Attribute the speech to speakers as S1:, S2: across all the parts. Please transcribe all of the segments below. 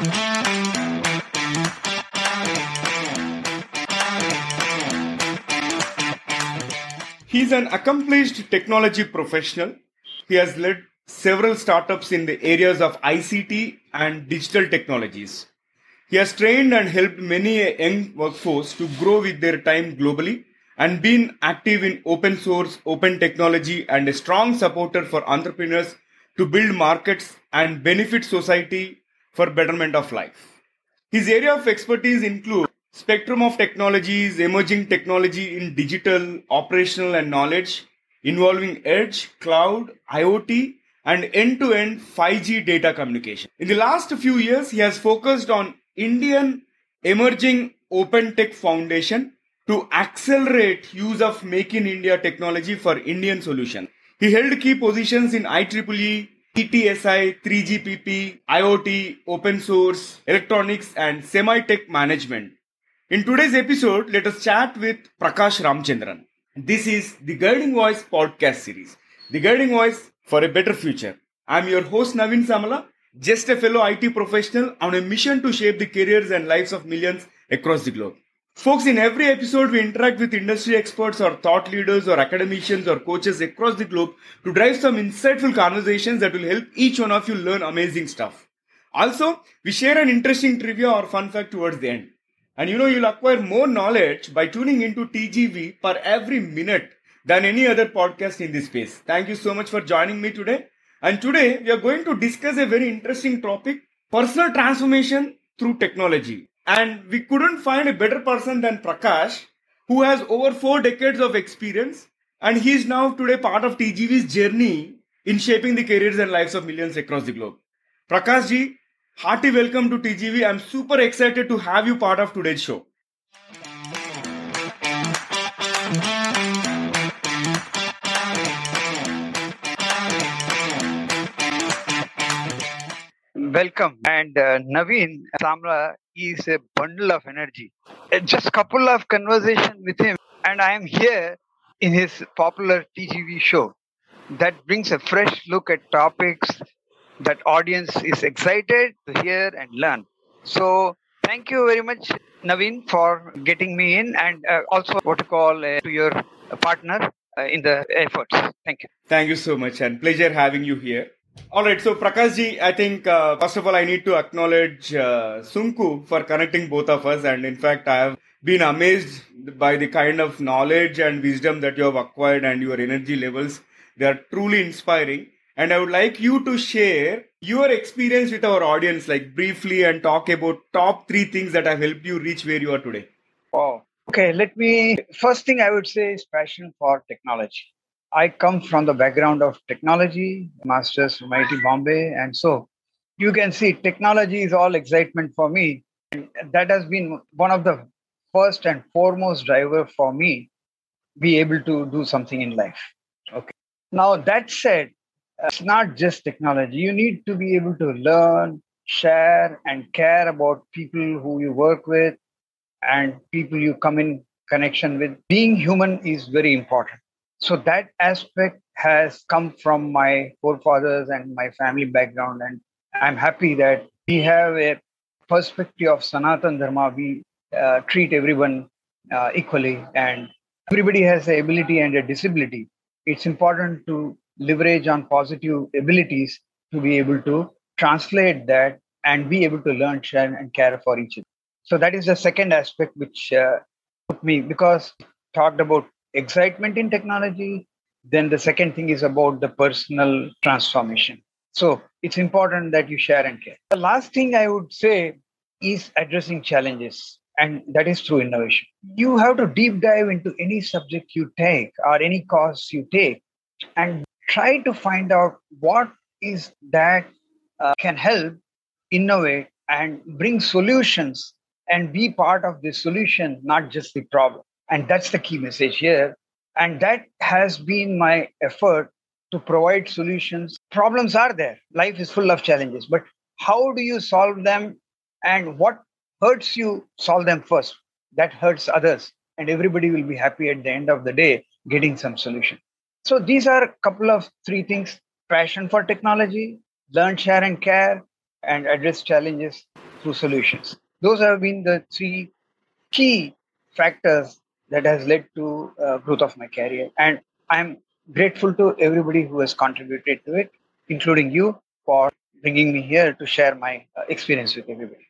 S1: He's an accomplished technology professional. He has led several startups in the areas of ICT and digital technologies. He has trained and helped many a young workforce to grow with their time globally and been active in open source, open technology, and a strong supporter for entrepreneurs to build markets and benefit society for betterment of life. His area of expertise include spectrum of technologies, emerging technology in digital, operational, and knowledge involving edge, cloud, IoT, and end-to-end 5G data communication. In the last few years, he has focused on Indian Emerging Open Tech Foundation to accelerate use of Make in India technology for Indian solutions. He held key positions in IEEE, ETSI, 3GPP, IoT, open source, electronics, and semi-tech management. In today's episode, let us chat with Prakash Ramchandran. This is the Guiding Voice podcast series. The Guiding Voice for a better future. I'm your host Naveen Samala just a fellow IT professional on a mission to shape the careers and lives of millions across the globe. Folks, in every episode, we interact with industry experts or thought leaders or academicians or coaches across the globe to drive some insightful conversations that will help each one of you learn amazing stuff. Also, we share an interesting trivia or fun fact towards the end. And you know, you'll acquire more knowledge by tuning into TGV per every minute than any other podcast in this space. Thank you so much for joining me today. And today we are going to discuss a very interesting topic personal transformation through technology. And we couldn't find a better person than Prakash, who has over four decades of experience. And he is now today part of TGV's journey in shaping the careers and lives of millions across the globe. Prakash ji, hearty welcome to TGV. I'm super excited to have you part of today's show.
S2: Welcome. And uh, Naveen Samla is a bundle of energy. Uh, just a couple of conversation with him, and I am here in his popular TGV show that brings a fresh look at topics that audience is excited to hear and learn. So thank you very much, Naveen, for getting me in, and uh, also what you call uh, to your partner uh, in the efforts. Thank you.
S1: Thank you so much, and pleasure having you here. All right, so Prakashji, I think uh, first of all, I need to acknowledge uh, Sunku for connecting both of us. And in fact, I have been amazed by the kind of knowledge and wisdom that you have acquired and your energy levels. They are truly inspiring. And I would like you to share your experience with our audience, like briefly, and talk about top three things that have helped you reach where you are today.
S2: Oh, okay. Let me, first thing I would say is passion for technology. I come from the background of technology, masters from IIT Bombay, and so you can see technology is all excitement for me. And that has been one of the first and foremost driver for me be able to do something in life. Okay. Now that said, it's not just technology. You need to be able to learn, share, and care about people who you work with and people you come in connection with. Being human is very important. So that aspect has come from my forefathers and my family background. And I'm happy that we have a perspective of Sanatan Dharma. We uh, treat everyone uh, equally and everybody has the ability and a disability. It's important to leverage on positive abilities to be able to translate that and be able to learn, share, and care for each other. So that is the second aspect which uh, me because talked about excitement in technology. Then the second thing is about the personal transformation. So it's important that you share and care. The last thing I would say is addressing challenges, and that is through innovation. You have to deep dive into any subject you take or any course you take and try to find out what is that uh, can help innovate and bring solutions and be part of the solution, not just the problem. And that's the key message here. And that has been my effort to provide solutions. Problems are there. Life is full of challenges, but how do you solve them and what hurts you, solve them first. That hurts others. And everybody will be happy at the end of the day getting some solution. So these are a couple of three things passion for technology, learn, share, and care, and address challenges. through solutions. Those have been the three key factors that has led to uh, growth of my career. And I'm grateful to everybody who has contributed to it, including you for bringing me here to share my uh, experience with everybody.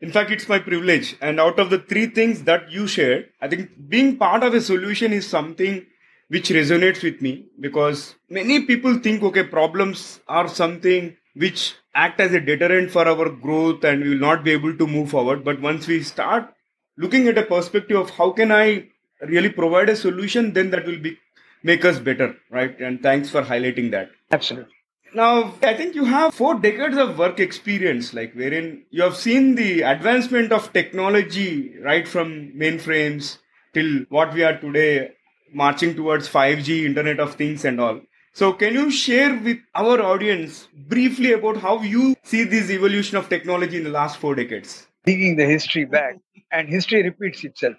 S1: In fact, it's my privilege. And out of the three things that you shared, I think being part of a solution is something which resonates with me because many people think, okay, problems are something which act as a deterrent for our growth and we will not be able to move forward. But once we start looking at a perspective of how can I really provide a solution, then that will be make us better, right? And thanks for highlighting that.
S2: Absolutely.
S1: Now, I think you have four decades of work experience, like wherein you have seen the advancement of technology right from mainframes till what we are today, marching towards 5G, Internet of Things, and all. So, can you share with our audience briefly about how you see this evolution of technology in the last four decades?
S2: Digging the history back, and history repeats itself.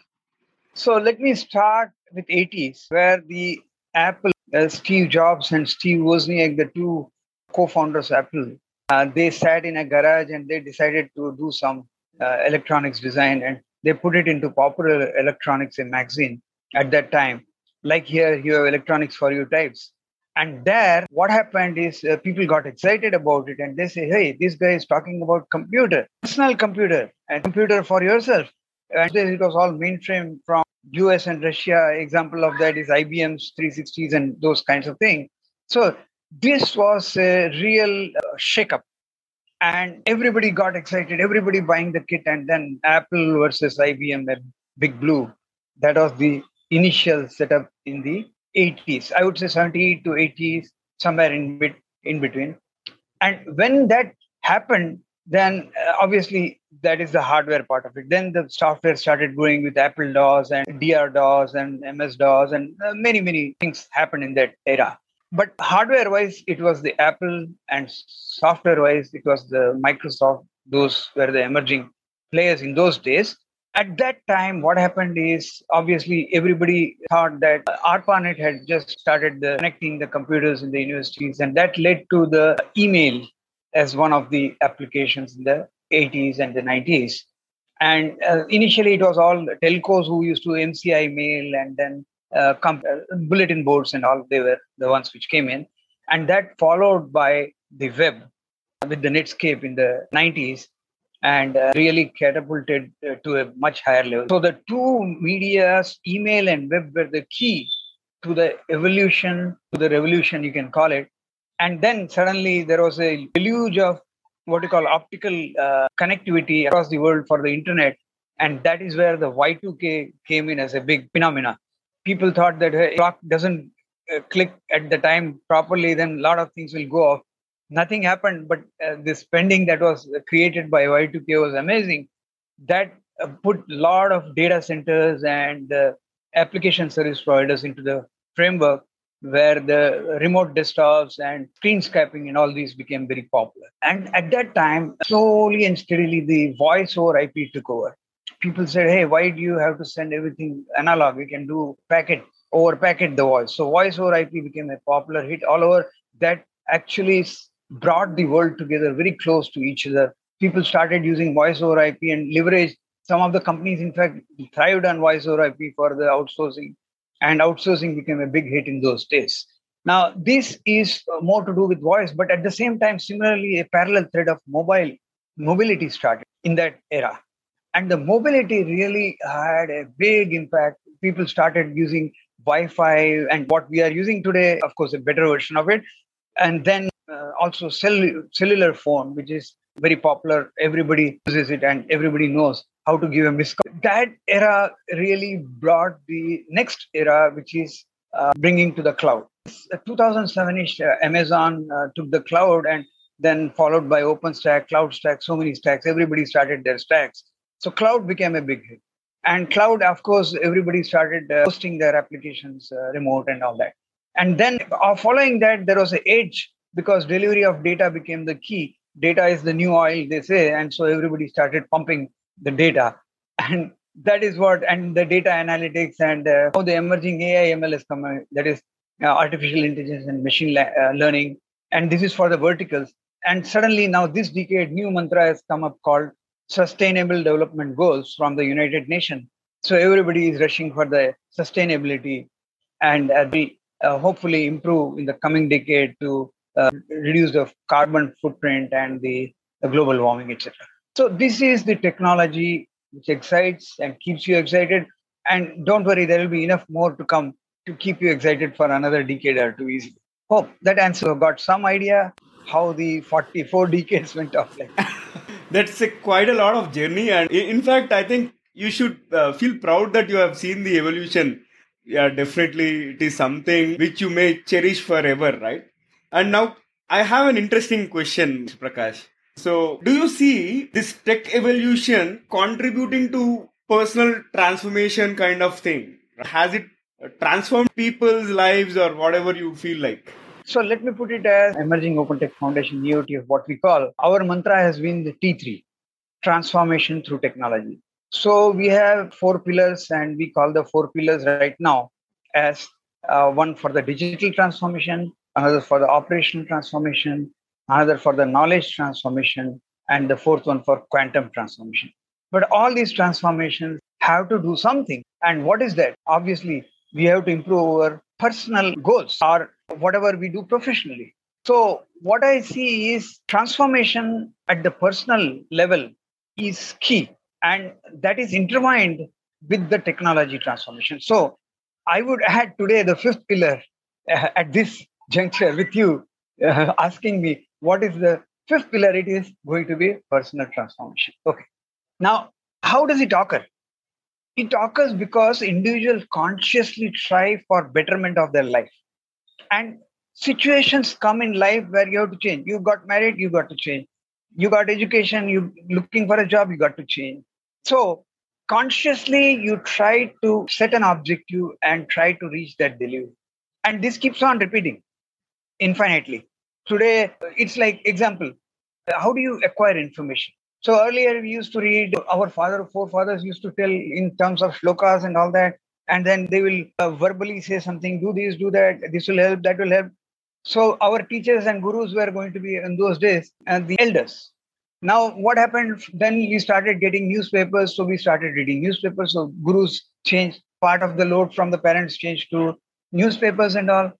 S2: So, let me start with 80s, where the Apple, uh, Steve Jobs and Steve Wozniak, the two co-founders of Apple, uh, they sat in a garage and they decided to do some uh, electronics design, and they put it into Popular Electronics, magazine at that time. Like here, you have electronics for you types. And there, what happened is uh, people got excited about it and they say, hey, this guy is talking about computer, personal computer, and computer for yourself. And it was all mainframe from US and Russia. Example of that is IBM's 360s and those kinds of things. So this was a real uh, shakeup. And everybody got excited, everybody buying the kit, and then Apple versus IBM, the big blue. That was the initial setup in the 80s. I would say 70 to 80s, somewhere in bit in between. And when that happened, then uh, obviously that is the hardware part of it. Then the software started growing with Apple DOS and DR DOS and MS DOS, and uh, many many things happened in that era. But hardware wise, it was the Apple, and software wise, it was the Microsoft. Those were the emerging players in those days at that time, what happened is obviously everybody thought that ARPANET had just started the connecting the computers in the universities, and that led to the email as one of the applications in the 80s and the 90s. And uh, initially, it was all telcos who used to MCI mail and then uh, com- uh, bulletin boards and all. They were the ones which came in. And that followed by the web with the Netscape in the 90s and uh, really catapulted uh, to a much higher level. So the two medias, email and web, were the key to the evolution, to the revolution, you can call it. And then suddenly there was a deluge of what you call optical uh, connectivity across the world for the internet. And that is where the Y2K came in as a big phenomena. People thought that hey, clock doesn't uh, click at the time properly, then a lot of things will go off nothing happened but uh, the spending that was created by y2k was amazing. That uh, put a lot of data centers and uh, application service providers into the framework where the remote desktops and screen scraping and all these became very popular. And at that time slowly and steadily the voice over ip took over. People said hey why do you have to send everything analog? We can do packet over packet the voice. So voice over ip became a popular hit all over. That actually brought the world together very close to each other. People started using voice over IP and leveraged. Some of the companies, in fact, thrived on voice over IP for the outsourcing, and outsourcing became a big hit in those days. Now, this is more to do with voice, but at the same time, similarly, a parallel thread of mobile mobility started in that era. And the mobility really had a big impact. People started using Wi Fi and what we are using today, of course, a better version of it. And then uh, also cell- cellular phone, which is very popular. Everybody uses it and everybody knows how to give a missed. That era really brought the next era, which is uh, bringing to the cloud. 2007ish, uh, Amazon uh, took the cloud and then followed by OpenStack, CloudStack, so many stacks. Everybody started their stacks. So cloud became a big hit. And cloud, of course, everybody started uh, hosting their applications uh, remote and all that. And then uh, following that, there was an edge because delivery of data became the key. Data is the new oil, they say, and so everybody started pumping the data, and that is what. And the data analytics and uh, how the emerging AI ML is coming. That is uh, artificial intelligence and machine uh, learning, and this is for the verticals. And suddenly now this decade, new mantra has come up called Sustainable Development Goals from the United Nations. So everybody is rushing for the sustainability and uh, we uh, hopefully improve in the coming decade to uh, reduce the carbon footprint and the, the global warming, etc. So this is the technology which excites and keeps you excited. And don't worry, there will be enough more to come to keep you excited for another decade or two easily. Hope that answer got some idea how the 44 decades went off like
S1: that's a, quite a lot of journey and in fact i think you should uh, feel proud that you have seen the evolution yeah definitely it is something which you may cherish forever right and now i have an interesting question prakash. So do you see this tech evolution contributing to personal transformation kind of thing? Has it transformed people's lives or whatever you feel like?
S2: So let me put it as Emerging Open Tech Foundation, EOT, of what we call our mantra has been the T3 transformation through technology. So we have four pillars, and we call the four pillars right now as uh, one for the digital transformation, another for the operational transformation, another for the knowledge transformation, and the fourth one for quantum transformation. But all these transformations have to do something. And what is that? Obviously, we have to improve our personal goals or whatever we do professionally. So, what I see is transformation at the personal level is key, and that is intertwined with the technology transformation. So, I would add today the fifth pillar uh, at this juncture with you, uh, asking me what is the fifth pillar. It is going to be personal transformation. Okay. Now, how does it occur? It occurs because individuals consciously try for betterment of their life. And situations come in life where you have to change. You got married, you got to change. You got education, you looking for a job, you got to change. So consciously you try to set an objective and try to reach that delivery. And this keeps on repeating infinitely. Today, it's like example, how do you acquire information? So earlier we used to read our father, forefathers used to tell in terms of shlokas and all that, and then they will uh, verbally say something, do this, do that, this will help, that will help. So our teachers and gurus were going to be in those days and the elders. Now what happened? Then we started getting newspapers, so we started reading newspapers. So gurus changed part of the load from the parents changed to newspapers and all,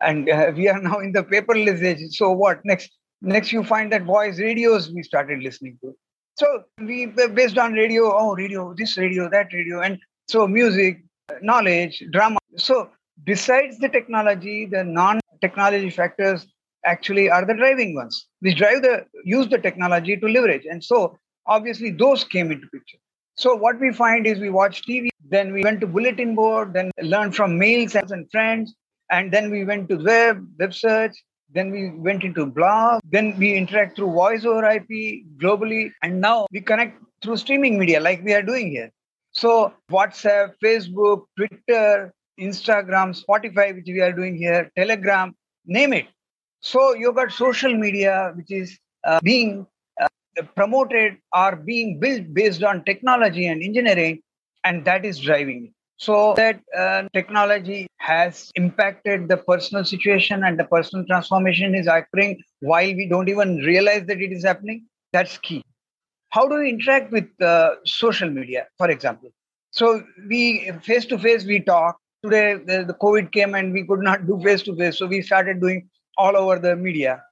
S2: and uh, we are now in the paperless age. So what next? Next, you find that voice radios we started listening to. So we based on radio, oh radio, this radio, that radio, and so music, knowledge, drama. So besides the technology, the non-technology factors actually are the driving ones. which drive the use the technology to leverage. And so obviously those came into picture. So what we find is we watch TV, then we went to bulletin board, then learned from mails and friends, and then we went to web, web search, then we went into blog. Then we interact through voice over IP globally. And now we connect through streaming media like we are doing here. So WhatsApp, Facebook, Twitter, Instagram, Spotify, which we are doing here, Telegram, name it. So you got social media, which is uh, being uh, promoted or being built based on technology and engineering, and that is driving it. So that uh, technology has impacted the personal situation and the personal transformation is occurring while we don't even realize that it is happening. That's key. How do we interact with uh, social media, for example? So we face to face we talk. Today the, the COVID came and we could not do face to face, so we started doing all over the media.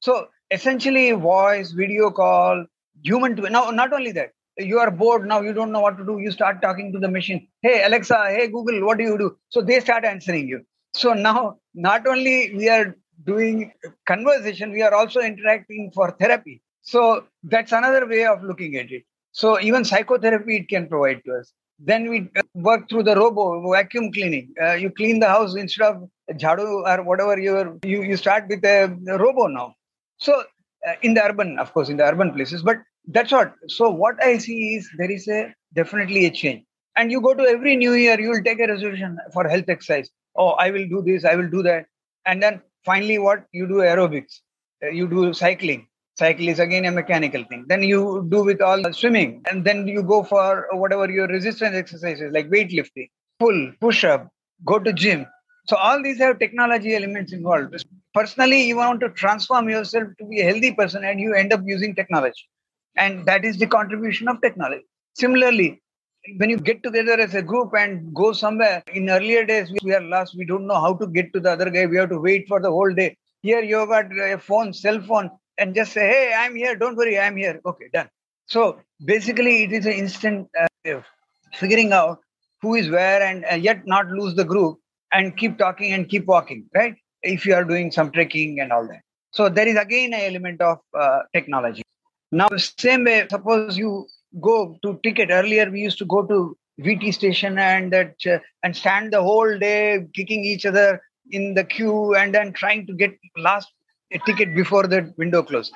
S2: So essentially, voice, video call, human to now. Not only that, you are bored now you don't know what to do you start talking to the machine. Hey alexa hey google what do you do? So they start answering you. So now not only we are doing conversation we are also interacting for therapy. So that's another way of looking at it. So even psychotherapy it can provide to us. Then we work through the robo vacuum cleaning. Uh, you clean the house instead of jhadu or whatever you you you start with a robo now. So uh, in the urban of course in the urban places but that's what. So what i see is there is a definitely a change. And you go to every new year you will take a resolution for health exercise. Oh i will do this i will do that. And then finally what? You do aerobics. Uh, you do cycling. Cycle is again a mechanical thing. Then you do with all swimming. And then you go for whatever your resistance exercises like weightlifting pull push up go to gym. So all these have technology elements involved. Personally you want to transform yourself to be a healthy person and you end up using technology and that is the contribution of technology. Similarly when you get together as a group and go somewhere in earlier days we are lost. We don't know how to get to the other guy. We have to wait for the whole day. Here you have got a phone cell phone and just say hey i'm here. Don't worry. I'm here. Okay done. So basically it is an instant uh, figuring out who is where and uh, yet not lose the group and keep talking and keep walking right? If you are doing some trekking and all that. So there is again an element of uh, technology now same way suppose you go to ticket. Earlier, we used to go to VT station and that uh, and stand the whole day kicking each other in the queue and then trying to get last ticket before the window closes.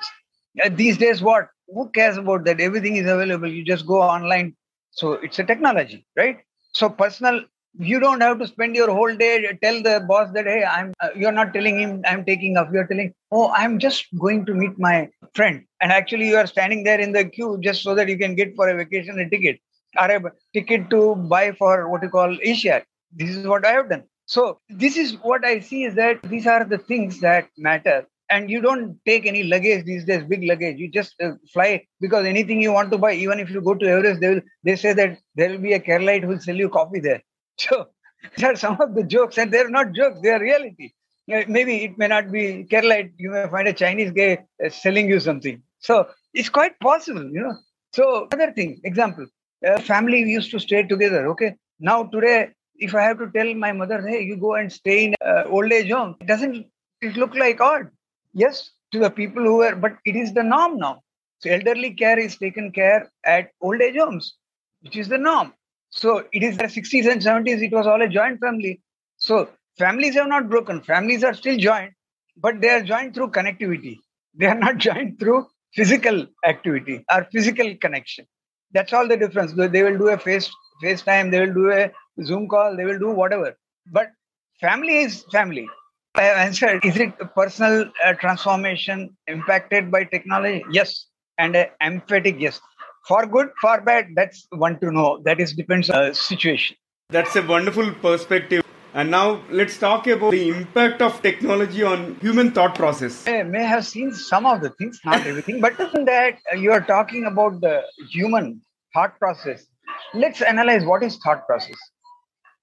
S2: Uh, these days, what? Who cares about that? Everything is available. You just go online. So it's a technology, right? So personal you don't have to spend your whole day tell the boss that hey i'm uh, you're not telling him i'm taking off. You're telling oh i'm just going to meet my friend. And actually you are standing there in the queue just so that you can get for a vacation a ticket or a ticket to buy for what you call asia. This is what i have done. So this is what i see is that these are the things that matter. And you don't take any luggage these days big luggage. You just uh, fly because anything you want to buy even if you go to everest they will they say that there will be a keralite who will sell you coffee there so these are some of the jokes, and they're not jokes, they are reality. Maybe it may not be Kerala, you may find a Chinese guy uh, selling you something. So it's quite possible, you know. So other thing, example, uh, family used to stay together. Okay, now today, if I have to tell my mother, hey, you go and stay in uh, old age home, it doesn't it look like odd? Yes, to the people who are, but it is the norm now. So elderly care is taken care at old age homes, which is the norm. So it is the 60s and 70s, it was all a joint family. So families have not broken. Families are still joined, but they are joined through connectivity. They are not joined through physical activity or physical connection. That's all the difference. They will do a face FaceTime, they will do a Zoom call, they will do whatever. But family is family. I have answered, is it personal uh, transformation impacted by technology? Yes. And uh, emphatic yes for good for bad that's one to know that is depends on the situation
S1: that's a wonderful perspective and now let's talk about the impact of technology on human thought process.
S2: I may have seen some of the things, not everything, but in that uh, you are talking about the human thought process. Let's analyze what is thought process.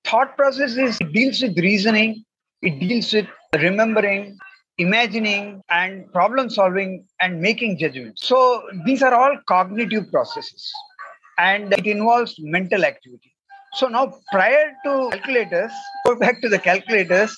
S2: Thought process is it deals with reasoning, it deals with remembering, imagining and problem solving and making judgments. So these are all cognitive processes and it involves mental activity. So now prior to calculators, go back to the calculators.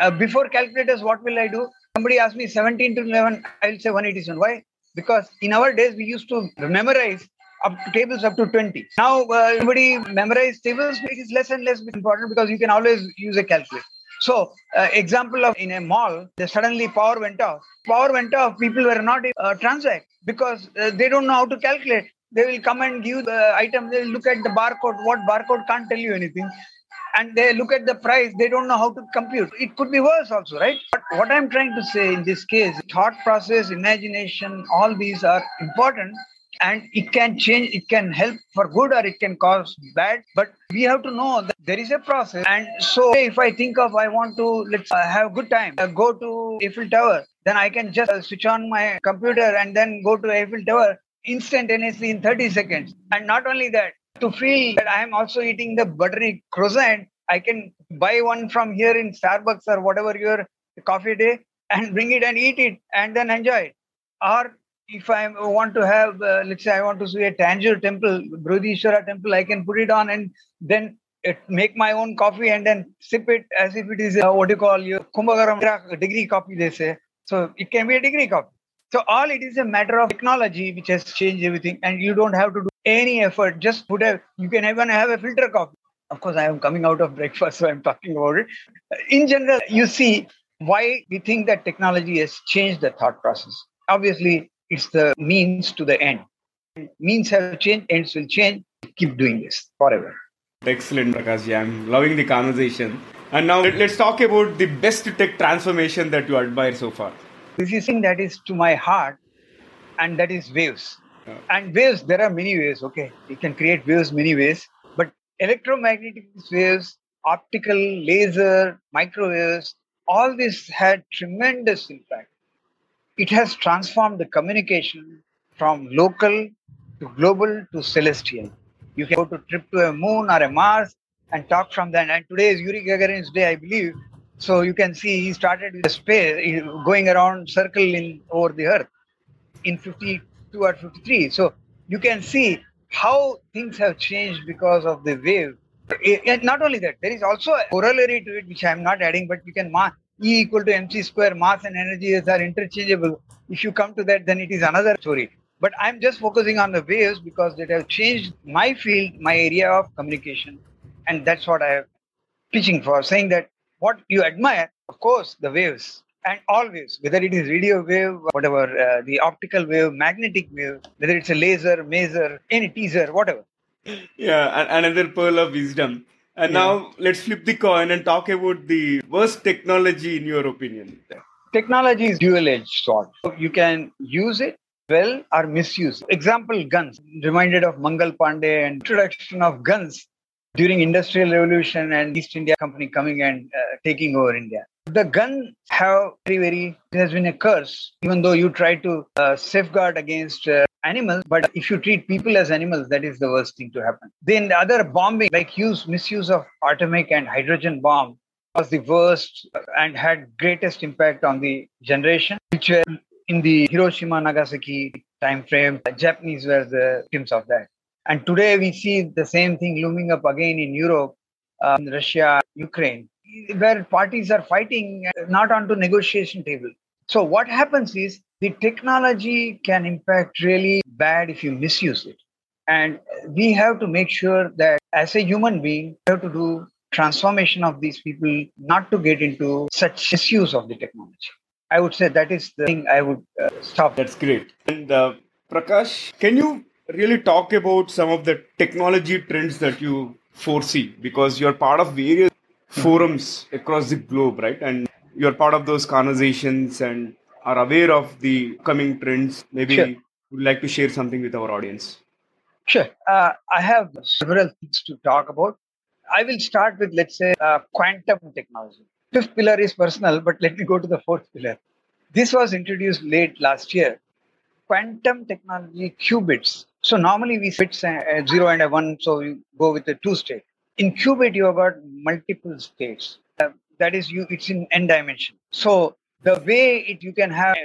S2: Uh, before calculators, what will I do? Somebody asked me 17 to 11, I'll say 187. Why? Because in our days, we used to memorize up to tables up to 20. Now, uh, everybody memorize tables. It is less and less important because you can always use a calculator. So, uh, example of in a mall, the suddenly power went off. Power went off. People were not uh, transact because uh, they don't know how to calculate. They will come and give the item. They will look at the barcode. What barcode can't tell you anything, and they look at the price. They don't know how to compute. It could be worse also, right? But what I'm trying to say in this case, thought process, imagination, all these are important and it can change it can help for good or it can cause bad but we have to know that there is a process. And so if i think of i want to let's uh, have a good time uh, go to eiffel tower then i can just uh, switch on my computer and then go to eiffel tower instantaneously in 30 seconds. And not only that to feel that i am also eating the buttery croissant i can buy one from here in starbucks or whatever your coffee day and bring it and eat it and then enjoy it. Or if I want to have, uh, let's say, I want to see a Tanjore temple, Brihadishwara temple, I can put it on and then it, make my own coffee and then sip it as if it is a, what you call your Kumbakonam degree coffee, they say. So it can be a degree coffee. So all it is a matter of technology which has changed everything, and you don't have to do any effort. Just put a, you can even have a filter coffee. Of course, I am coming out of breakfast, so I'm talking about it. In general, you see why we think that technology has changed the thought process. Obviously, it's the means to the end. Means have changed, ends will change. Keep doing this forever.
S1: Excellent, Prakash. I'm loving the conversation. And now let's talk about the best tech transformation that you admire so far.
S2: This is thing that is to my heart, and that is waves. Yeah. And waves, there are many ways. Okay, you can create waves many ways, but electromagnetic waves, optical, laser, microwaves, all this had tremendous impact. It has transformed the communication from local to global to celestial. You can go to trip to a moon or a Mars and talk from that. And today is Yuri Gagarin's day, I believe. So you can see he started with a space going around circle in over the Earth in 52 or 53. So you can see how things have changed because of the wave. And not only that, there is also a corollary to it, which I am not adding, but you can mass E equal to mc square, mass and energy are interchangeable. If you come to that, then it is another story. But I'm just focusing on the waves because they have changed my field, my area of communication. And that's what I am pitching for, saying that what you admire, of course, the waves and all waves, whether it is radio wave, whatever, uh, the optical wave, magnetic wave, whether it's a laser, maser, any teaser, whatever.
S1: Yeah, another pearl of wisdom. And yeah. now let's flip the coin and talk about the worst technology in your opinion.
S2: Technology is dual-edged sword. You can use it well or misuse. Example, guns. Reminded of Mangal Pandey and introduction of guns during industrial revolution and East India Company coming and uh, taking over India. The gun have very, very, it has been a curse, even though you try to uh, safeguard against uh, animals. But if you treat people as animals, that is the worst thing to happen. Then the other bombing, like use, misuse of atomic and hydrogen bomb was the worst and had greatest impact on the generation, which were in the Hiroshima, Nagasaki time frame. The Japanese were the victims of that. And today we see the same thing looming up again in Europe, um, Russia, Ukraine, where parties are fighting not onto negotiation table. So what happens is the technology can impact really bad if you misuse it. And we have to make sure that as a human being, we have to do transformation of these people, not to get into such misuse of the technology. I would say that is the thing I would uh, stop.
S1: That's great. And uh, Prakash, can you really talk about some of the technology trends that you foresee? Because you're part of various forums across the globe, right? And you're part of those conversations and are aware of the coming trends. Maybe sure. would like to share something with our audience.
S2: Sure. Uh, I have several things to talk about. I will start with, let's say, uh, quantum technology. Fifth pillar is personal, but let me go to the fourth pillar. This was introduced late last year. Quantum technology qubits. So normally we switch a, zero and a one, so you go with the two state. In qubit, you have got multiple states. Uh, that is, you. It's in n dimension. So the way it you can have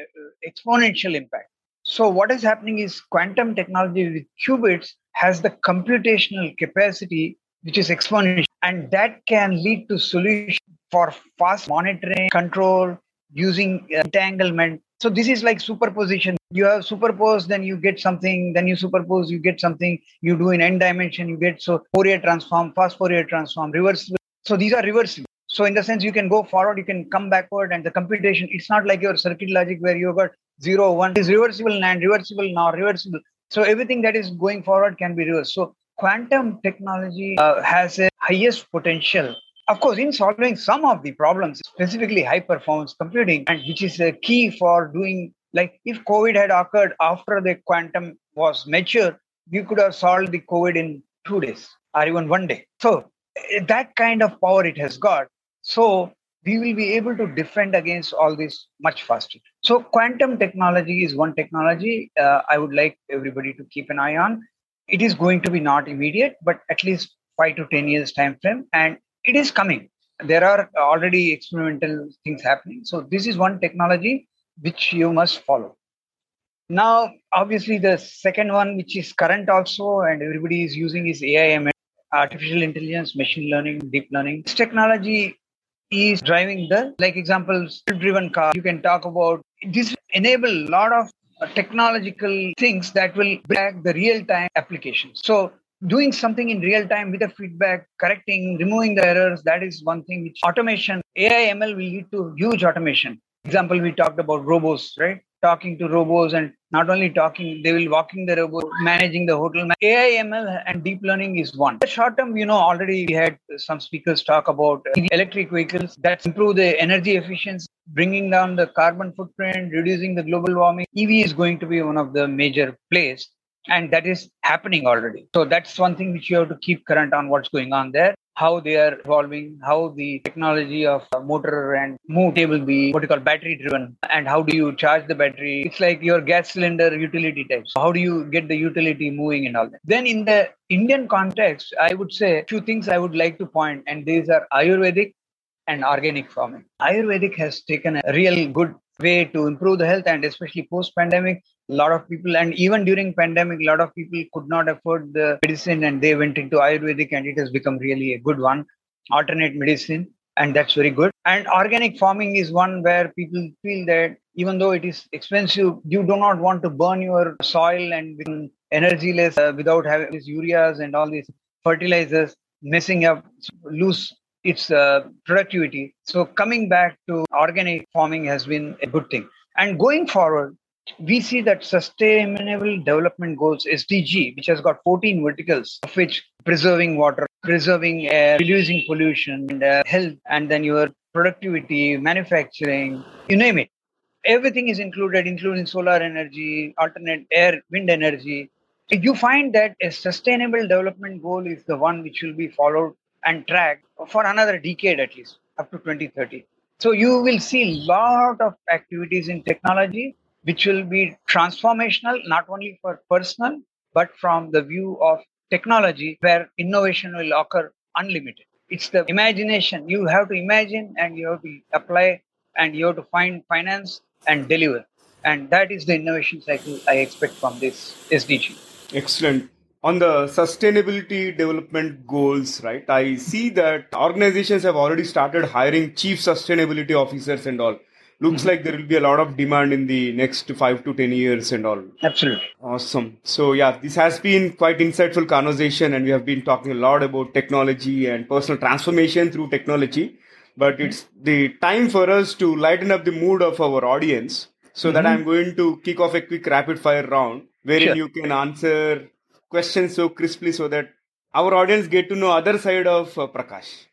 S2: exponential impact. So what is happening is quantum technology with qubits has the computational capacity which is exponential and that can lead to solution for fast monitoring control using entanglement so this is like superposition you have superposed then you get something then you superpose you get something you do in n dimension you get so fourier transform fast fourier transform reversible so these are reversible so in the sense you can go forward, you can come backward, and the computation, it's not like your circuit logic where you've got zero, one is reversible and reversible now, reversible. So everything that is going forward can be reversed. So quantum technology uh, has a highest potential of course in solving some of the problems specifically high performance computing and which is a key for doing like if covid had occurred after the quantum was mature you could have solved the covid in two days or even one day so eh, that kind of power it has got so we will be able to defend against all this much faster. So quantum technology is one technology uh, I would like everybody to keep an eye on. It is going to be not immediate, but at least five to ten years time frame, and it is coming. There are already experimental things happening. So this is one technology which you must follow. Now, obviously, the second one, which is current also, and everybody is using, is AI, artificial intelligence, machine learning, deep learning. This technology is driving the like examples driven car you can talk about this enable a lot of technological things that will back the real time applications so doing something in real time with a feedback correcting removing the errors that is one thing which automation ai ml will lead to huge automation example we talked about robots right talking to robots and not only talking, they will walking the robot, managing the hotel. AI, ML, and deep learning is one. The short term, you know, already we had some speakers talk about electric vehicles that improve the energy efficiency, bringing down the carbon footprint, reducing the global warming. EV is going to be one of the major plays. And that is happening already. So that's one thing which you have to keep current on what's going on there. how they are evolving, how the technology of motor and move will be what you call battery driven, and how do you charge the battery. It's like your gas cylinder utility types. How do you get the utility moving and all that? Then in the Indian context, I would say two things I would like to point, and these are Ayurvedic and organic farming. Ayurvedic has taken a real good way to improve the health and especially post pandemic lot of people and even during pandemic a lot of people could not afford the medicine and they went into ayurvedic and it has become really a good one alternate medicine and that's very good and organic farming is one where people feel that even though it is expensive you do not want to burn your soil and become energyless uh, without having these ureas and all these fertilizers messing up lose its uh, productivity. So coming back to organic farming has been a good thing. And going forward, we see that sustainable development goals SDG, which has got 14 verticals, of which preserving water, preserving air, reducing pollution, and uh, health, and then your productivity, manufacturing, you name it. Everything is included, including solar energy, alternate air, wind energy. You find that a sustainable development goal is the one which will be followed and tracked for another decade at least, up to 2030. So you will see a lot of activities in technology which will be transformational, not only for personal, but from the view of technology where innovation will occur unlimited. It's the imagination. You have to imagine and you have to apply and you have to find finance and deliver. And that is the innovation cycle I expect from this SDG.
S1: Excellent on the sustainability development goals, right? I see that organizations have already started hiring chief sustainability officers and all. Looks mm-hmm. like there will be a lot of demand in the next five to ten years and all.
S2: Absolutely.
S1: Awesome. So yeah, this has been quite insightful conversation, and we have been talking a lot about technology and personal transformation through technology. But mm-hmm. it's the time for us to lighten up the mood of our audience. So mm-hmm. that I'm going to kick off a quick rapid fire round wherein sure. you can answer questions so crisply so that our audience get to know other side of uh, Prakash.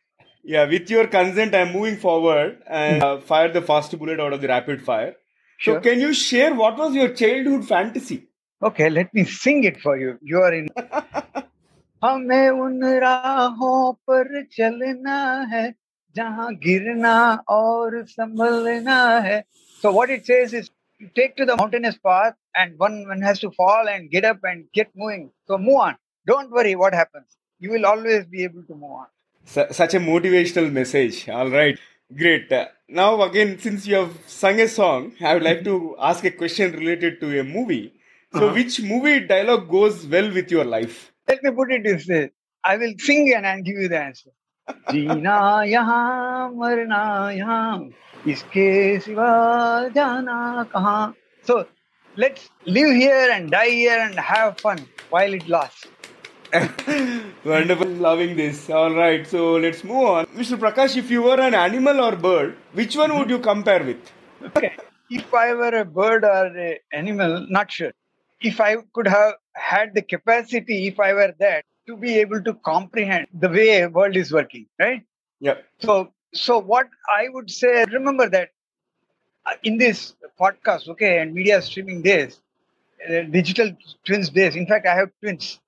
S1: Yeah, with your consent, I'm moving forward and uh, fire the first bullet out of the rapid fire. Sure. So, can you share what was your childhood fantasy?
S2: Okay, let me sing it for you. You are in. हमें उन राहों पर चलना है जहाँ गिरना और संभलना है So what it says is you take to the mountainous path and one, one has to fall and get up and get moving. So move on. Don't worry what happens. You will always be able to move on.
S1: such a motivational message. All right. Great. Uh, now, again, since you have sung a song, I would like to ask a question related to a movie. So, uh-huh. which movie dialogue goes well with your life?
S2: Let me put it this way I will sing and I'll give you the answer. जीना यहाँ मरना यहाँ इसके सिवा जाना कहाँ so let's live here and die here and have fun while it lasts
S1: Wonderful, loving this. All right, so let's move on. Mr. Prakash, if you were an animal or bird, which one would you compare with?
S2: Okay, if I were a bird or an animal, not sure. If I could have had the capacity, if I were that, to be able to comprehend the way world is working, right?
S1: Yeah.
S2: So, so what I would say, remember that uh, in this podcast, okay, and media streaming days, uh, digital twins days. In fact, I have twins,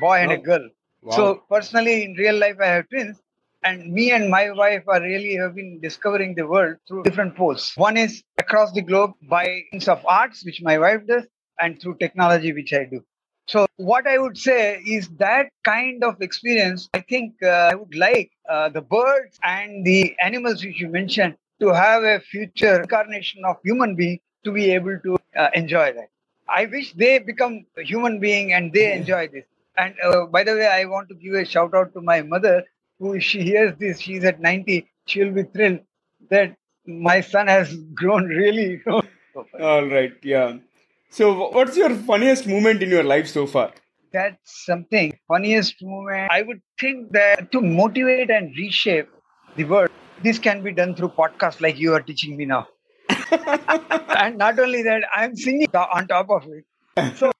S2: boy and oh. a girl. Wow. So personally, in real life, I have twins, and me and my wife are really have been discovering the world through different poles. One is across the globe by means of arts, which my wife does, and through technology, which I do. So, what I would say is that kind of experience, I think uh, I would like uh, the birds and the animals which you mentioned to have a future incarnation of human being to be able to uh, enjoy that. I wish they become a human being and they enjoy this. And uh, by the way, I want to give a shout out to my mother, who if she hears this, she's at 90, she'll be thrilled that my son has grown really.
S1: All right, yeah. So, what's your funniest moment in your life so far?
S2: That's something. Funniest moment. I would think that to motivate and reshape the world, this can be done through podcasts like you are teaching me now. and not only that, I'm singing on top of it. So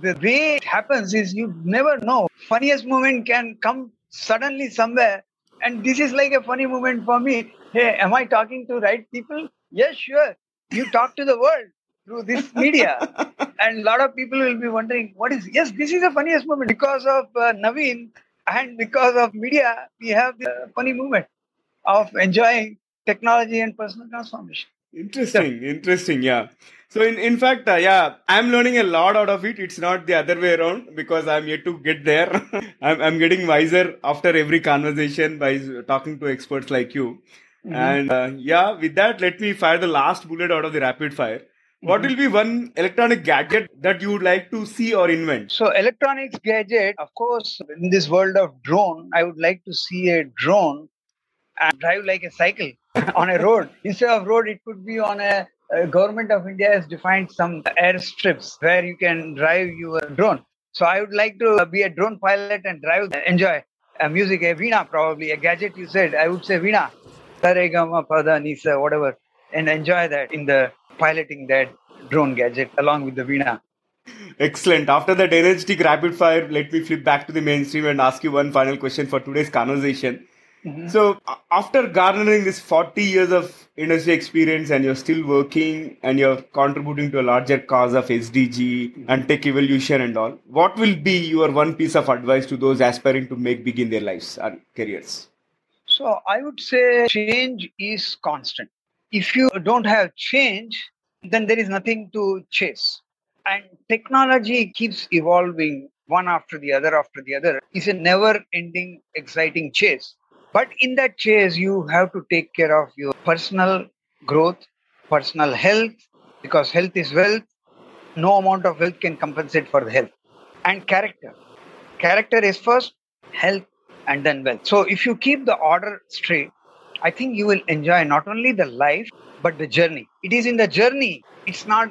S2: the way it happens is you never know. Funniest moment can come suddenly somewhere. And this is like a funny moment for me. Hey, am I talking to right people? Yes, sure. You talk to the world through this media. and a lot of people will be wondering, what is, yes, this is the funniest moment because of uh, Naveen. And because of media, we have the funny moment of enjoying technology and personal transformation.
S1: Interesting, interesting. Yeah. So in, in fact, uh, yeah, I'm learning a lot out of it. It's not the other way around because I'm yet to get there. I'm, I'm getting wiser after every conversation by talking to experts like you. Mm-hmm. And uh, yeah, with that, let me fire the last bullet out of the rapid fire. What mm-hmm. will be one electronic gadget that you would like to see or invent?
S2: So, electronics gadget, of course, in this world of drone, I would like to see a drone and drive like a cycle on a road. Instead of road, it could be on a, a government of India has defined some airstrips where you can drive your drone. So I would like to be a drone pilot and drive, enjoy a music, a Veena probably, a gadget you said. I would say Veena, Saregama, Pada, Nisa, whatever, and enjoy that in the piloting that drone gadget along with the Veena.
S1: Excellent. After that energetic rapid fire, let me flip back to the mainstream and ask you one final question for today's conversation. Mm-hmm. So, after garnering this 40 years of industry experience and you're still working and you're contributing to a larger cause of SDG and tech evolution and all, what will be your one piece of advice to those aspiring to make big in their lives and careers?
S2: So, I would say change is constant. If you don't have change, then there is nothing to chase. And technology keeps evolving one after the other after the other. It's a never ending, exciting chase but in that chase, you have to take care of your personal growth, personal health, because health is wealth. No amount of wealth can compensate for the health. And character. Character is first, health, and then wealth. So if you keep the order straight, I think you will enjoy not only the life, but the journey. It is in the journey. It's not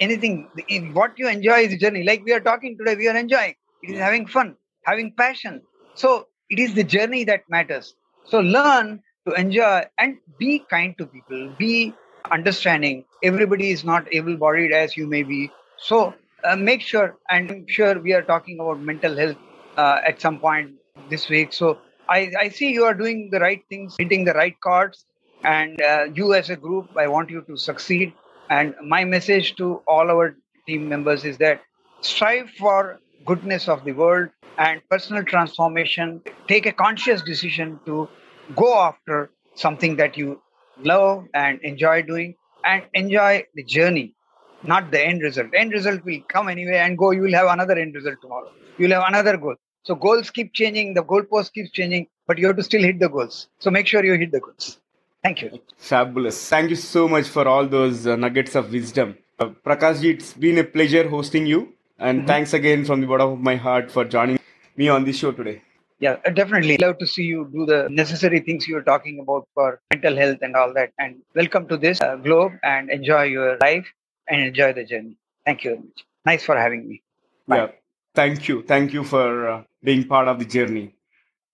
S2: anything. What you enjoy is the journey. Like we are talking today, we are enjoying. It is having fun, having passion. So it is the journey that matters. So learn to enjoy and be kind to people, be understanding. Everybody is not able bodied as you may be. So uh, make sure, and I'm sure we are talking about mental health uh, at some point this week. So I, I see you are doing the right things, hitting the right cards. And uh, you as a group, I want you to succeed. And my message to all our team members is that strive for goodness of the world and personal transformation, take a conscious decision to go after something that you love and enjoy doing and enjoy the journey, not the end result. End result will come anyway and go. You will have another end result tomorrow. You will have another goal. So goals keep changing, the goalpost keeps changing, but you have to still hit the goals. So make sure you hit the goals. Thank you.
S1: Fabulous. Thank you so much for all those uh, nuggets of wisdom. Uh, Prakashji, it's been a pleasure hosting you. And mm-hmm. thanks again from the bottom of my heart for joining me on this show today.
S2: Yeah, definitely. Love to see you do the necessary things you're talking about for mental health and all that. And welcome to this uh, globe and enjoy your life and enjoy the journey. Thank you very much. Nice for having me.
S1: Bye. Yeah, thank you. Thank you for uh, being part of the journey.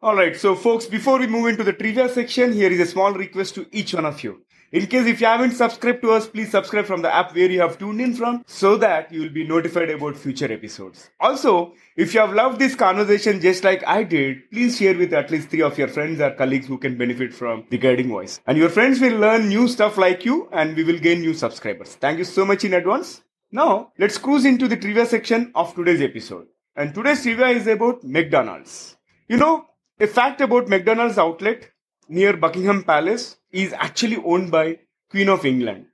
S1: All right, so folks, before we move into the trivia section, here is a small request to each one of you. In case if you haven't subscribed to us, please subscribe from the app where you have tuned in from so that you will be notified about future episodes. Also, if you have loved this conversation just like I did, please share with at least three of your friends or colleagues who can benefit from the guiding voice. And your friends will learn new stuff like you and we will gain new subscribers. Thank you so much in advance. Now, let's cruise into the trivia section of today's episode. And today's trivia is about McDonald's. You know, a fact about McDonald's outlet near Buckingham Palace is actually owned by Queen of England.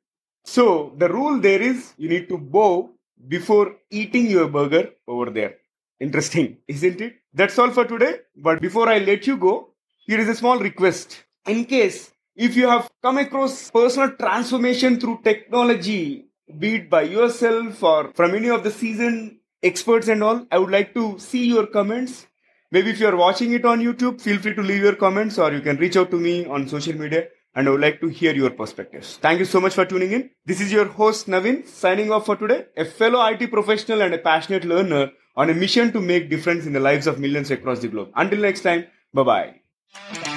S1: So the rule there is you need to bow before eating your burger over there. Interesting, isn't it? That's all for today. But before I let you go, here is a small request. In case if you have come across personal transformation through technology, be it by yourself or from any of the seasoned experts and all, I would like to see your comments. Maybe if you're watching it on YouTube, feel free to leave your comments or you can reach out to me on social media and I would like to hear your perspectives. Thank you so much for tuning in. This is your host Naveen signing off for today, a fellow IT professional and a passionate learner on a mission to make difference in the lives of millions across the globe. Until next time, bye bye.